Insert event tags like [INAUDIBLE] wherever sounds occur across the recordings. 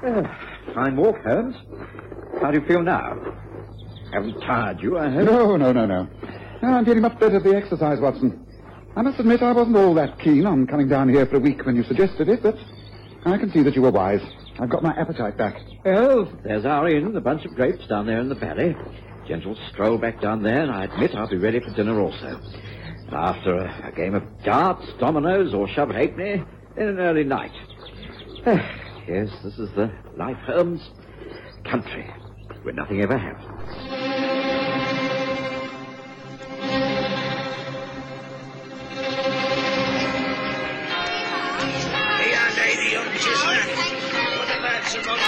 [SIGHS] fine walk, Holmes. How do you feel now? Haven't tired you, I hope? No, no, no, no. No, I'm feeling much better at the exercise, Watson. I must admit I wasn't all that keen on coming down here for a week when you suggested it, but I can see that you were wise. I've got my appetite back. Well, there's our inn, the bunch of grapes down there in the valley. Gentle stroll back down there, and I admit I'll be ready for dinner also. And after a, a game of darts, dominoes, or shove halfpenny, then an early night. [SIGHS] Ah, yes, this is the life, Holmes. Country, where nothing ever happens. Hey, Aunt Lady, young chestnut. What the lads are going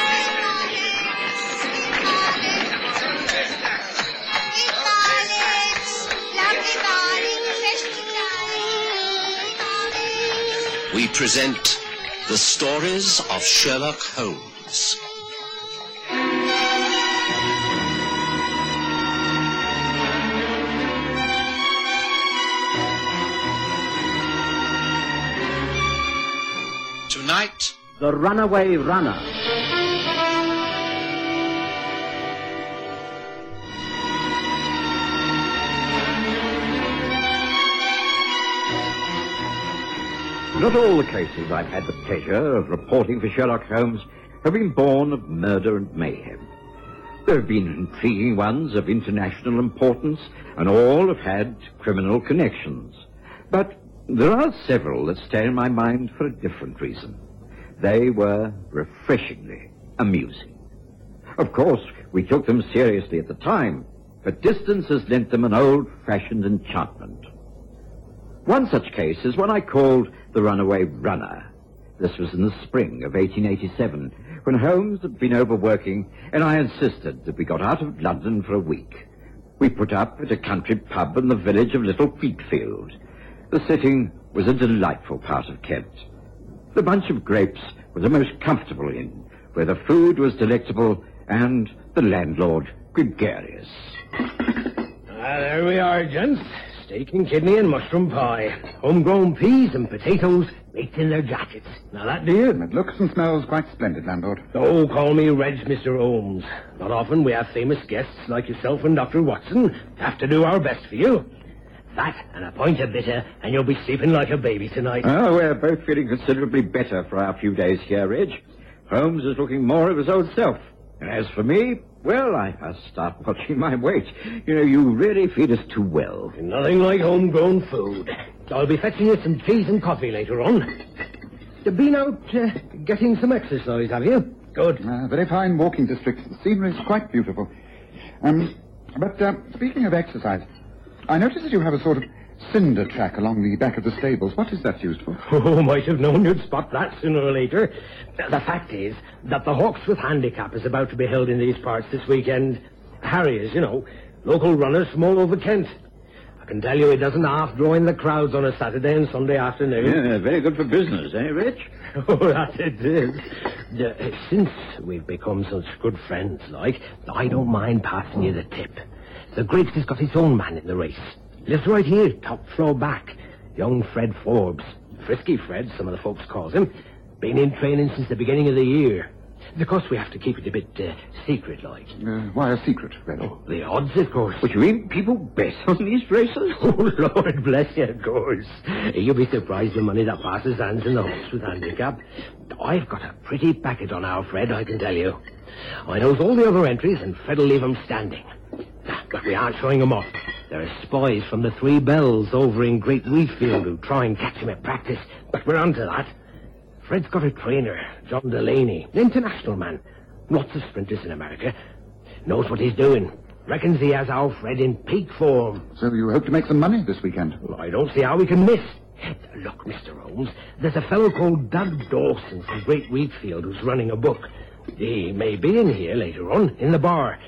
we present the stories of Sherlock Holmes. Tonight, The Runaway Runner. Not all the cases I've had the pleasure of reporting for Sherlock Holmes have been born of murder and mayhem. There have been intriguing ones of international importance, and all have had criminal connections. But there are several that stay in my mind for a different reason. They were refreshingly amusing. Of course, we took them seriously at the time, but distance has lent them an old-fashioned enchantment. One such case is one I called the Runaway Runner. This was in the spring of 1887, when Holmes had been overworking, and I insisted that we got out of London for a week. We put up at a country pub in the village of Little Wheatfield. The sitting was a delightful part of Kent. The bunch of grapes was a most comfortable inn, where the food was delectable and the landlord gregarious. Ah, there we are, gents. Steak and kidney and mushroom pie. Homegrown peas and potatoes baked in their jackets. Now that do you? It looks and smells quite splendid, landlord. Oh, call me Reg, Mr. Holmes. Not often we have famous guests like yourself and Dr. Watson. Have to do our best for you. That and a pint of bitter, and you'll be sleeping like a baby tonight. Oh, we're both feeling considerably better for our few days here, Reg. Holmes is looking more of his old self. And as for me, well, I must start watching my weight. You know, you really feed us too well. Nothing like homegrown food. I'll be fetching you some teas and coffee later on. You've been out uh, getting some exercise, have you? Good. Uh, very fine walking district. The scenery is quite beautiful. Um, but uh, speaking of exercise, I notice that you have a sort of cinder track along the back of the stables. What is that used for? [LAUGHS] Oh, might have known you'd spot that sooner or later. The fact is that the Hawksworth Handicap is about to be held in these parts this weekend. Harry is, you know, local runners from all over Kent. I can tell you he doesn't half draw in the crowds on a Saturday and Sunday afternoon. Yeah, very good for business, eh, Reg? [LAUGHS] Oh, that it is. Uh, since we've become such good friends, like, I don't mind passing you the tip. The Grapes has got his own man in the race. Lives right here, top floor back. Young Fred Forbes. Frisky Fred, some of the folks calls him. Been in training since the beginning of the year. Of course, we have to keep it a bit uh, secret, like. Uh, why a secret, Reg? The odds, of course. But you mean people bet on these races? [LAUGHS] Oh, Lord bless you, of course. You'll be surprised the money that passes hands in the Hawksworth handicap. I've got a pretty packet on our Fred, I can tell you. I knows all the other entries, and Fred'll leave 'em standing. But we aren't showing 'em off. There are spies from the Three Bells over in Great Wheatfield who try and catch him at practice. But we're on to that. Fred's got a trainer, John Delaney, an international man. Lots of sprinters in America. Knows what he's doing. Reckons he has our Fred in peak form. So you hope to make some money this weekend? Well, I don't see how we can miss. Look, Mr. Holmes, there's a fellow called Doug Dawson from Great Wheatfield who's running a book. He may be in here later on, in the bar.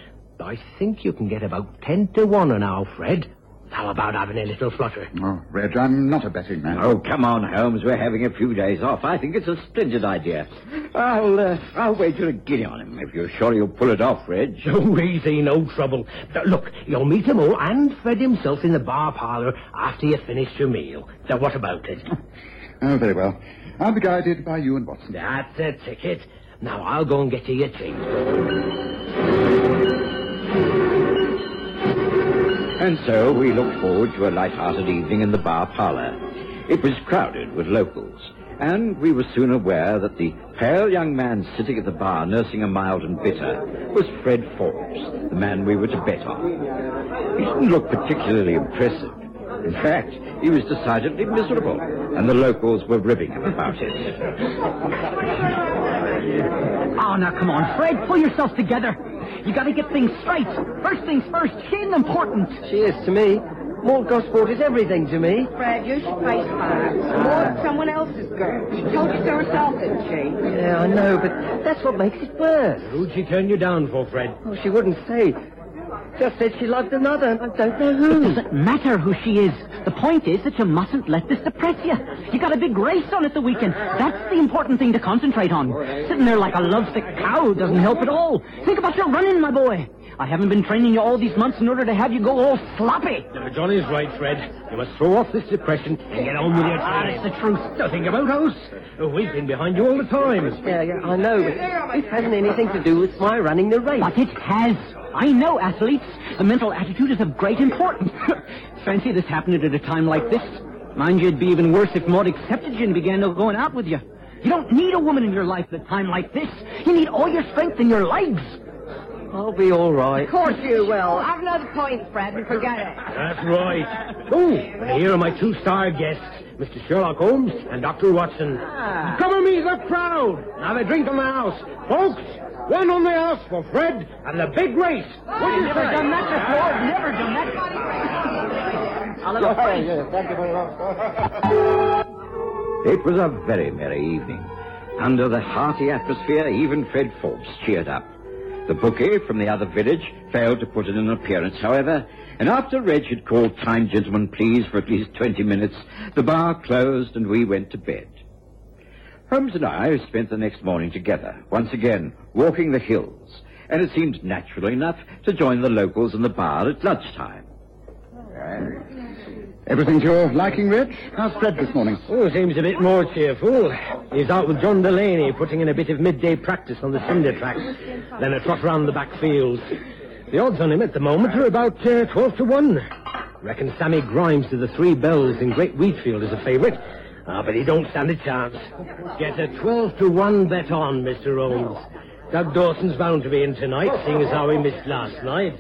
I think you can get about ten to one on our Fred. How about having a little flutter? Oh, Reg, I'm not a betting man. Oh, come on, Holmes. We're having a few days off. I think it's a splendid idea. I'll, uh, I'll wager a guinea on him if you're sure you'll pull it off, Reg. [LAUGHS] Oh, easy, no trouble. Look, you'll meet them all and Fred himself in the bar parlour after you've finished your meal. Now, what about it? [LAUGHS] Oh, very well. I'll be guided by you and Watson. That's a ticket. Now, I'll go and get you your change. And so we looked forward to a light-hearted evening in the bar parlour. It was crowded with locals, and we were soon aware that the pale young man sitting at the bar nursing a mild and bitter was Fred Forbes, the man we were to bet on. He didn't look particularly impressive. In fact, he was decidedly miserable, and the locals were ribbing him about it. Oh, now come on, Fred, pull yourself together. You gotta get things straight. First things first, she ain't important. She is to me. Maud Gosport is everything to me. Fred, you should face facts. Maud's someone else's girl. She told you so herself, didn't she? Yeah, I know, but that's what makes it worse. Who'd she turn you down for, Fred? Oh, she wouldn't say. Just said she loved another, and I don't know who. It doesn't matter who she is. The point is that you mustn't let this depress you. You got a big race on at the weekend. That's the important thing to concentrate on. Sitting there like a lovesick cow doesn't help at all. Think about your running, my boy. I haven't been training you all these months in order to have you go all sloppy. No, Johnny's right, Fred. You must throw off this depression and get on with your Ah, training. that's the truth. Nothing about us. Oh, We've been behind you all the time. Yeah, yeah, I know, but it hasn't anything to do with my running the race. But it has. I know, athletes. The mental attitude is of great importance. [LAUGHS] Fancy this happening at a time like this. Mind you, it'd be even worse if Maud accepted you and began going out with you. You don't need a woman in your life at a time like this. You need all your strength in your legs. I'll be all right. Of course you will. I've another point, Fred, and forget it. That's right. Oh, and here are my two star guests, Mr. Sherlock Holmes and Dr. Watson. Ah. Come and meet the crowd. Now they drink on the house. Folks, one on the house for Fred and the big race. What do you Never say? done that before. I've Never done that. I'll have a pint. [LAUGHS] It was a very merry evening. Under the hearty atmosphere, even Fred Forbes cheered up. The bookie from the other village failed to put in an appearance, however, and after Reg had called time gentlemen please for at least 20 minutes, the bar closed and we went to bed. Holmes and I spent the next morning together, once again walking the hills, and it seemed natural enough to join the locals in the bar at lunchtime. Everything to your liking, Reg? How's Fred this morning? Oh, seems a bit more cheerful. He's out with John Delaney, putting in a bit of midday practice on the cinder tracks, then a trot round the back fields. The odds on him at the moment are about uh, 12 to 1. Reckon Sammy Grimes to the Three Bells in Great Wheatfield is a favourite. Ah, but he don't stand a chance. Get a 12 to 1 bet on, Mr. Holmes. Doug Dawson's bound to be in tonight, seeing as how he missed last night.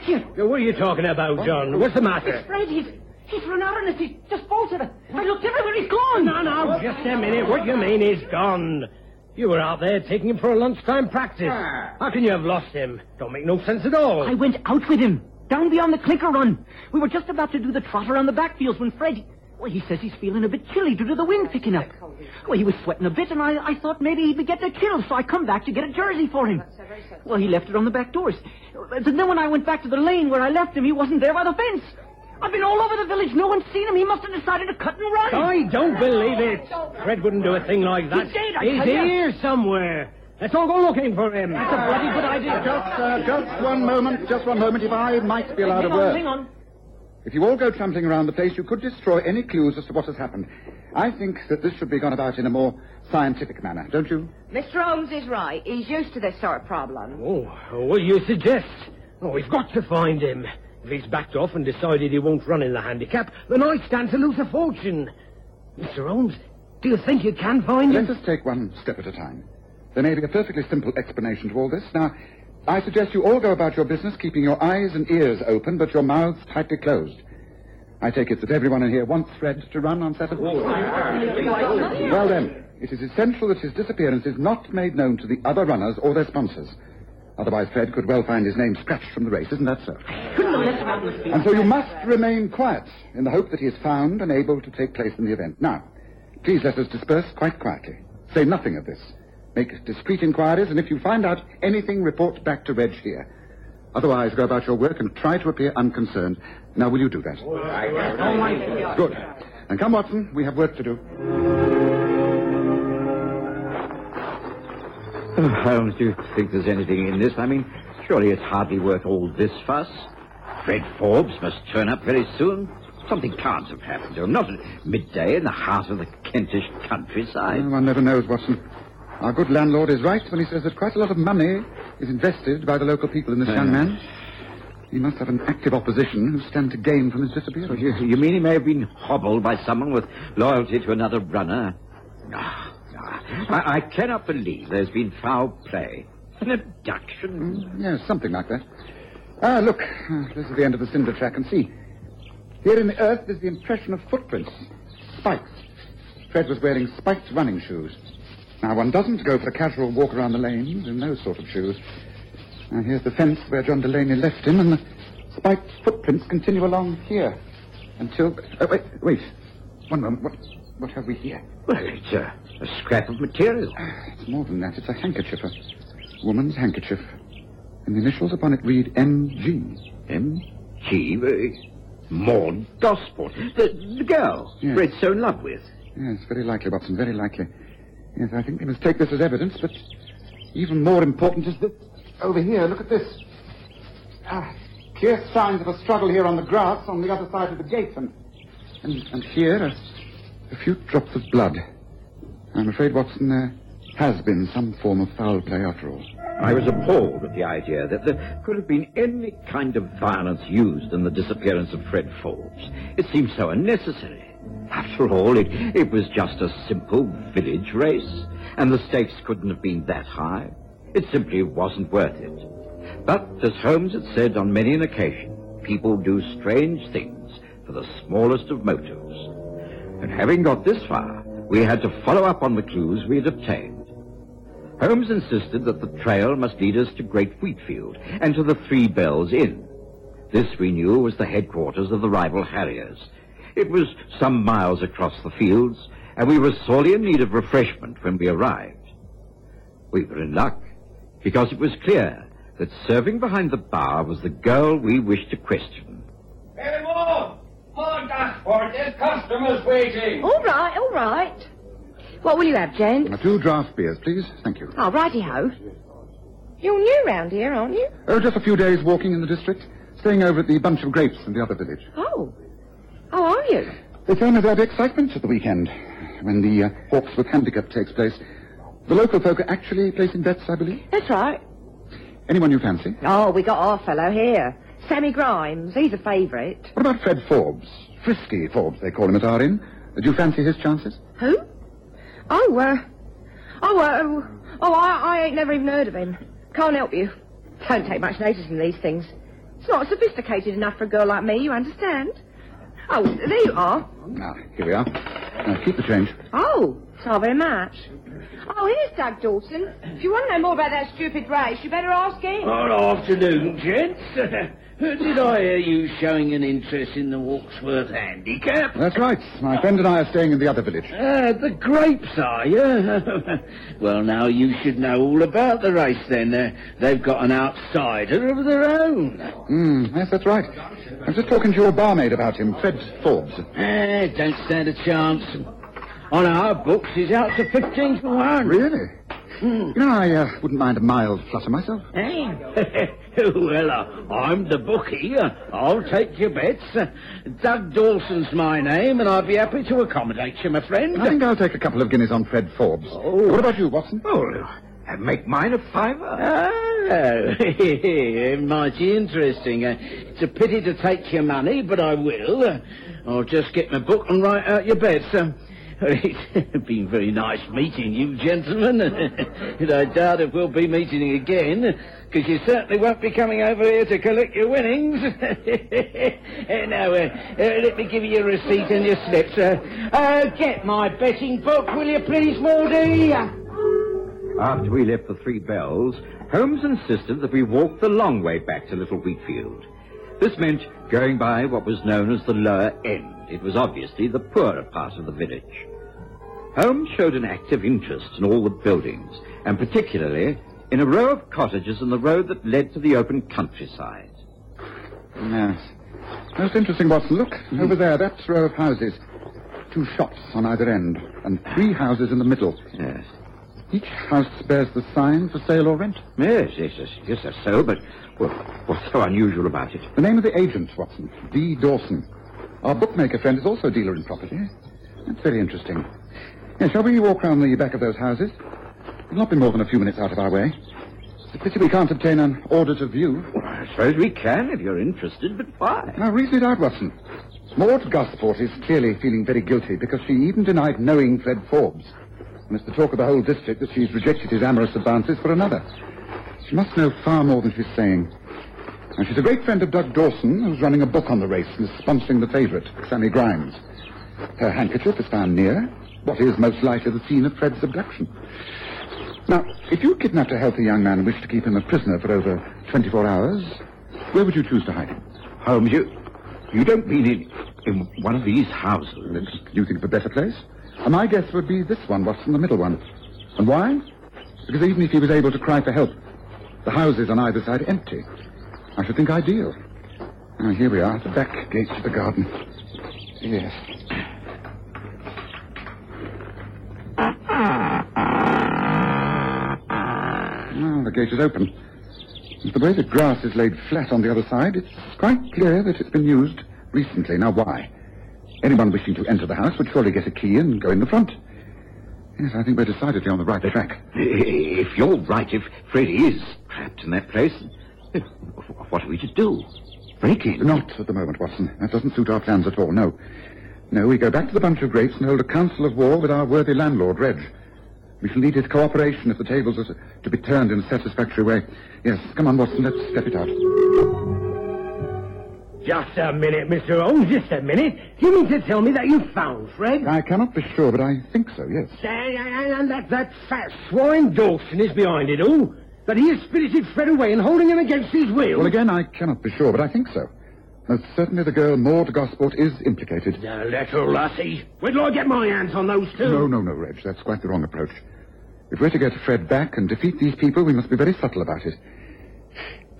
Back here? What are you talking about, John? What's the matter? Fred, he's, he's run out on us. He's just bolted. I looked everywhere. He's gone. No, no, just a minute. What do you mean he's gone? You were out there taking him for a lunchtime practice. Ah. How can you have lost him? Don't make no sense at all. I went out with him, down beyond the clinker run. We were just about to do the trot around the backfields when Fred... Well, he says he's feeling a bit chilly due to the wind picking up. Well, he was sweating a bit, and I, I thought maybe he'd be getting a chill, so I come back to get a jersey for him. Well, he left it on the back doors. And then when I went back to the lane where I left him, he wasn't there by the fence. I've been all over the village. No one's seen him. He must have decided to cut and run. I don't believe it. Fred wouldn't do a thing like that. He did, I He's tell ya. here somewhere. Let's all go looking for him. That's a bloody good idea. Just, uh, just one moment, just one moment, if I might be allowed Hang a on, word. hang on. If you all go trampling around the place, you could destroy any clues as to what has happened. I think that this should be gone about in a more scientific manner, don't you? Mr. Holmes is right. He's used to this sort of problem. Oh, what do you suggest? Oh, we've got to find him. If he's backed off and decided he won't run in the handicap, then I stand to lose a fortune. Mr. Holmes, do you think you can find him? Let us take one step at a time. There may be a perfectly simple explanation to all this. Now, I suggest you all go about your business keeping your eyes and ears open, but your mouths tightly closed. I take it that everyone in here wants Fred to run on Saturday. Well then, it is essential that his disappearance is not made known to the other runners or their sponsors. Otherwise, Fred could well find his name scratched from the race, isn't that so? And so you must remain quiet in the hope that he is found and able to take place in the event. Now, please let us disperse quite quietly. Say nothing of this. Make discreet inquiries, and if you find out anything, report back to Reg here. Otherwise, go about your work and try to appear unconcerned. Now, will you do that? Good. And come, Watson, we have work to do. Oh, Holmes, do you think there's anything in this? I mean, surely it's hardly worth all this fuss. Fred Forbes must turn up very soon. Something can't have happened to him. Not at midday in the heart of the Kentish countryside. Well, one never knows, Watson. Our good landlord is right when he says that quite a lot of money is invested by the local people in this young man. He must have an active opposition who stand to gain from his disappearance. You, you mean he may have been hobbled by someone with loyalty to another runner? Ah, ah, I, I cannot believe there's been foul play. An abduction? Yes, something like that. Ah, look, ah, this is the end of the cinder track, and see. Here in the earth is the impression of footprints. Spikes. Fred was wearing spiked running shoes. Now, one doesn't go for a casual walk around the lanes in those sort of shoes. Now, here's the fence where John Delaney left him, and the spiked footprints continue along here until... Oh, wait, wait. One moment. What, what have we here? Well, it's a, a scrap of material. Ah, It's more than that. It's a handkerchief, a woman's handkerchief. And the initials upon it read M.G. M.G. Maud Gosport. The, the girl Yes. Fred's so in love with. Yes, very likely, Watson, very likely. Yes, I think we must take this as evidence, but even more important is that over here, look at this. Ah, clear signs of a struggle here on the grass on the other side of the gate, and and, and here a, a few drops of blood. I'm afraid, Watson, there has been some form of foul play after all. I was appalled at the idea that there could have been any kind of violence used in the disappearance of Fred Forbes. It seemed so unnecessary. After all, it, it was just a simple village race, and the stakes couldn't have been that high. It simply wasn't worth it. But, as Holmes had said on many an occasion, people do strange things for the smallest of motives. And having got this far, we had to follow up on the clues we had obtained. Holmes insisted that the trail must lead us to Great Wheatfield and to the Three Bells Inn. This we knew was the headquarters of the rival Harriers. It was some miles across the fields, and we were sorely in need of refreshment when we arrived. We were in luck, because it was clear that serving behind the bar was the girl we wished to question. Hey, Maud! Maud Gosport, there's customers waiting. All right, all right. What will you have, Jen? Now, two draft beers, please. Thank you. Oh, righty-ho. You're new round here, aren't you? Oh, just a few days walking in the district, staying over at the Bunch of Grapes in the other village. Oh. How are you? They me there'll be excitement at the weekend when the uh, Hawksworth Handicap takes place. The local folk are actually placing bets, I believe. That's right. Anyone you fancy? Oh, we got our fellow here. Sammy Grimes. He's a favourite. What about Fred Forbes? Frisky Forbes, they call him at our inn. Do you fancy his chances? Who? Oh, uh... Oh, uh... Oh, I, I ain't never even heard of him. Can't help you. Don't take much notice in these things. It's not sophisticated enough for a girl like me, you understand? Oh, there you are. Ah, here we are. Now, keep the change. Oh, so very much. Oh, here's Doug Dawson. If you want to know more about that stupid race, you better ask him. Good afternoon, gents. [LAUGHS] Did I hear you showing an interest in the Hawksworth Handicap? That's right. My friend and I are staying in the other village. Ah, the grapes, are you? [LAUGHS] well, now you should know all about the race then. Uh, they've got an outsider of their own. Hmm, yes, that's right. I'm just talking to your barmaid about him, Fred Forbes. Ah, don't stand a chance. On our books, he's out to 15 to 1. Really? You know, I uh, wouldn't mind a mild flutter myself. Eh? [LAUGHS] well, uh, I'm the bookie. Uh, I'll take your bets. Uh, Doug Dawson's my name, and I'd be happy to accommodate you, my friend. I think I'll take a couple of guineas on Fred Forbes. Oh. What about you, Watson? Oh, uh, make mine a fiver. [LAUGHS] Oh, mighty interesting. Uh, it's a pity to take your money, but I will. Uh, I'll just get my book and write out your bets. Um, [LAUGHS] it's been very nice meeting you, gentlemen. [LAUGHS] and I doubt if we'll be meeting again, because you certainly won't be coming over here to collect your winnings. [LAUGHS] Now, uh, uh, let me give you your receipt and your slips. Uh, uh, get my betting book, will you please, Maudie? After we left the Three Bells, Holmes insisted that we walk the long way back to Little Wheatfield. This meant going by what was known as the lower end. It was obviously the poorer part of the village. Holmes showed an active interest in all the buildings, and particularly in a row of cottages in the road that led to the open countryside. Yes. Most interesting, Watson. Look, over there, that row of houses. Two shops on either end, and three houses in the middle. Yes. Each house bears the sign for sale or rent. Yes, yes, yes, yes, that's so, but well, what's so unusual about it? The name of the agent, Watson. D. Dawson. Our bookmaker friend is also a dealer in property. That's very interesting. Shall we walk round the back of those houses? It'll not be more than a few minutes out of our way. It's a pity we can't obtain an order to view. I suppose we can if you're interested, but why? Now, reason it out, Watson. Maud Gosport is clearly feeling very guilty because she even denied knowing Fred Forbes. And it's the talk of the whole district that she's rejected his amorous advances for another. She must know far more than she's saying. And she's a great friend of Doug Dawson, who's running a book on the race and is sponsoring the favourite, Sammy Grimes. Her handkerchief is found near what is most likely the scene of Fred's abduction. Now, if you kidnapped a healthy young man and wished to keep him a prisoner for over 24 hours, where would you choose to hide him? Holmes, you, you don't mean in, in one of these houses? Do you think of a better place? And my guess would be this one, Watson, the middle one. And why? Because even if he was able to cry for help, the houses on either side empty. I should think ideal. Now, here we are, at the back gates of the garden. Yes. Now, the gate is open. The way the grass is laid flat on the other side, it's quite clear that it's been used recently. Now, why? Anyone wishing to enter the house would surely get a key and go in the front. Yes, I think we're decidedly on the right track. If you're right, if Freddie is trapped in that place, what are we to do? Break in? Not at the moment, Watson. That doesn't suit our plans at all, no. No, we go back to the Bunch of Grapes and hold a council of war with our worthy landlord, Reg. We shall need his cooperation if the tables are to be turned in a satisfactory way. Yes, come on, Watson, let's step it out. Just a minute, Mr. Holmes, just a minute. You mean to tell me that you found Fred? I cannot be sure, but I think so, yes. And, and- and that, that fat swine Dawson is behind it all? That he has spirited Fred away and holding him against his will? Well, again, I cannot be sure, but I think so. Most certainly the girl Maud Gosport is implicated. The little lassie. Where do I get my hands on those two? No, no, no, Reg. That's quite the wrong approach. If we're to get Fred back and defeat these people, we must be very subtle about it.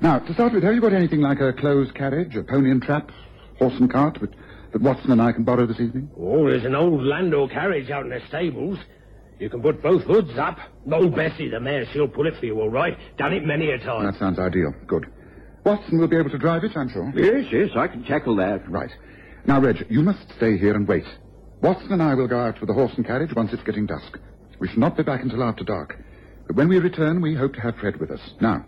Now, to start with, have you got anything like a closed carriage, a pony and trap, horse and cart that, that Watson and I can borrow this evening? Oh, there's an old Landau carriage out in the stables. You can put both hoods up. Old Bessie, the mare, she'll pull it for you, all right. Done it many a time. That sounds ideal. Good. Watson will be able to drive it, I'm sure. Yes, yes, I can tackle that. Right. Now, Reg, you must stay here and wait. Watson and I will go out with the horse and carriage once it's getting dusk. We shall not be back until after dark. But when we return, we hope to have Fred with us. Now,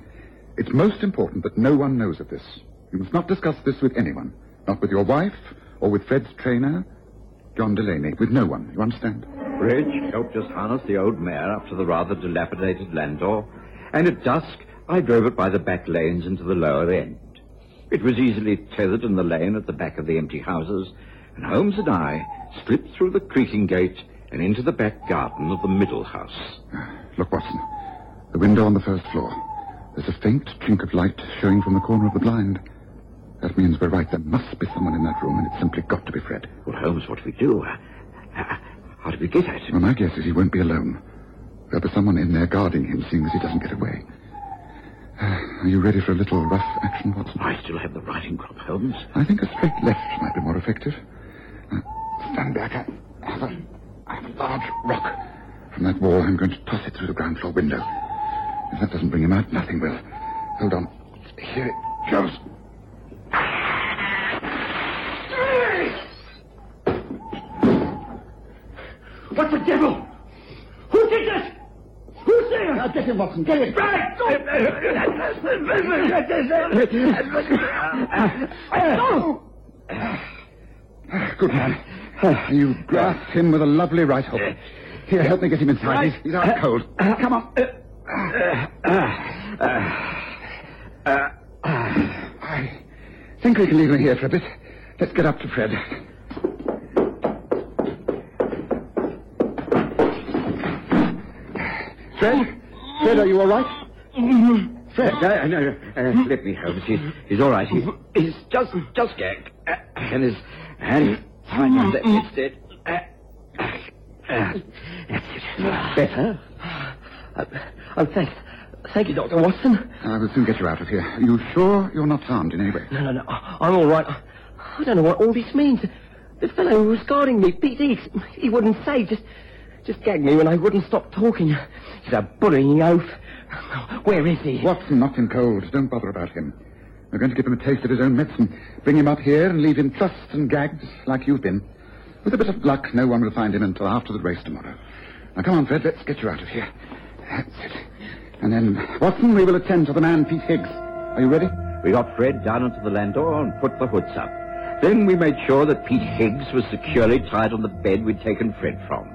it's most important that no one knows of this. You must not discuss this with anyone. Not with your wife, or with Fred's trainer, John Delaney. With no one. You understand? Reg helped us harness the old mare up to the rather dilapidated landau, and at dusk I drove it by the back lanes into the lower end. It was easily tethered in the lane at the back of the empty houses, and Holmes and I slipped through the creaking gate and into the back garden of the middle house. [SIGHS] Look, Watson. The window on the first floor. There's a faint chink of light showing from the corner of the blind. That means we're right. There must be someone in that room, and it's simply got to be Fred. Well, Holmes, what do we do? Uh, uh, How do we get at him? Well, my guess is he won't be alone. There'll be someone in there guarding him, seeing as he doesn't get away. Are you ready for a little rough action, Watson? I still have the writing crop, Holmes. I think a straight left might be more effective. Now, stand back. I have a, I have a large rock from that wall. I'm going to toss it through the ground floor window. If that doesn't bring him out, nothing will. Hold on. Here it goes. What the devil? Who did this? Who's there? Now get him, Watson. Get him. Right, go! Go! [LAUGHS] Good man. You grasped him with a lovely right hook. Here, help me get him inside. He's, he's out cold. Come on. Uh, I think we can leave him here for a bit. Let's get up to Fred. Fred? Fred, are you all right? Fred, uh, no, uh, let me, help. He's, he's all right. He's, he's just, just gagged. Uh, and his hand tied under instead. Uh, uh, that's it. Better? Oh, thanks. Thank you, Dr. Watson. Uh, I will soon get you out of here. Are you sure you're not harmed in any way? No, no, no. I'm all right. I don't know what all this means. The fellow who was guarding me, Pete East, he wouldn't say. Just, just gagged me when I wouldn't stop talking. He's a bullying oaf. Where is he? Watson knocked him cold. Don't bother about him. We're going to give him a taste of his own medicine, bring him up here and leave him trussed and gagged like you've been. With a bit of luck, no one will find him until after the race tomorrow. Now, come on, Fred, let's get you out of here. That's it. And then, Watson, we will attend to the man, Pete Higgs. Are you ready? We got Fred down onto the landau and put the hoods up. Then we made sure that Pete Higgs was securely tied on the bed we'd taken Fred from.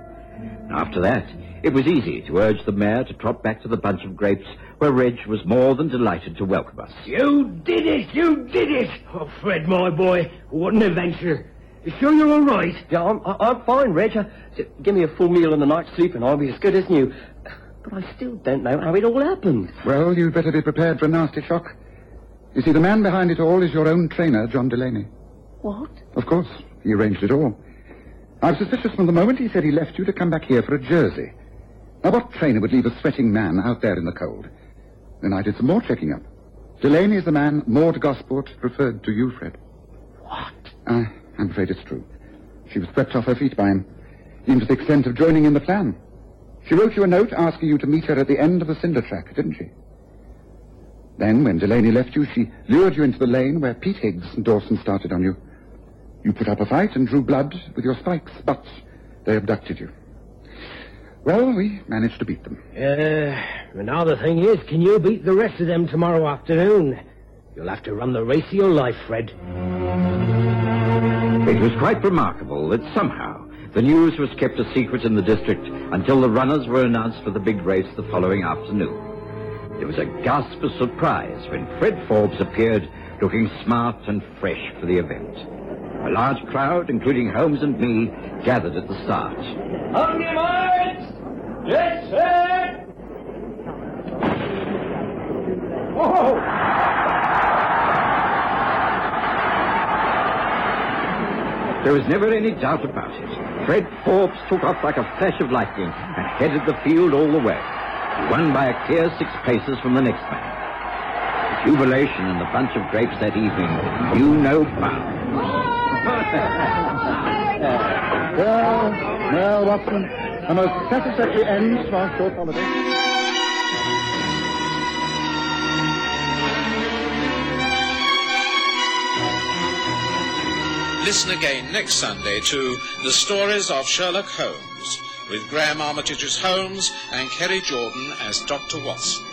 After that, it was easy to urge the mare to trot back to the bunch of grapes where Reg was more than delighted to welcome us. You did it! You did it! Oh, Fred, my boy, what an adventure. You sure you're all right? Yeah, I'm, I- I'm fine, Reg. Uh, Give me a full meal and a night's sleep and I'll be as good as new. But I still don't know how it all happened. Well, you'd better be prepared for a nasty shock. You see, the man behind it all is your own trainer, John Delaney. What? Of course, he arranged it all. I was suspicious from the moment he said he left you to come back here for a jersey. Now, what trainer would leave a sweating man out there in the cold? Then I did some more checking up. Delaney is the man Maud Gosport referred to you, Fred. What? Uh, I'm afraid it's true. She was swept off her feet by him, even to the extent of joining in the plan. She wrote you a note asking you to meet her at the end of the cinder track, didn't she? Then, when Delaney left you, she lured you into the lane where Pete Higgs and Dawson started on you. You put up a fight and drew blood with your spikes, but they abducted you. Well, we managed to beat them. Uh, but now the thing is, can you beat the rest of them tomorrow afternoon? You'll have to run the race of your life, Fred. It was quite remarkable that somehow the news was kept a secret in the district until the runners were announced for the big race the following afternoon. There was a gasp of surprise when Fred Forbes appeared looking smart and fresh for the event. A large crowd, including Holmes and me, gathered at the start. On your marks! Yes, sir! There was never any doubt about it. Fred Forbes took off like a flash of lightning and headed the field all the way. He won by a clear six paces from the next man. The jubilation in the bunch of grapes that evening knew no bounds. [LAUGHS] Well, well, Watson, a most satisfactory end to our short holiday. Listen again next Sunday to The Stories of Sherlock Holmes with Graham Armitage's Holmes and Kerry Jordan as Dr. Watson.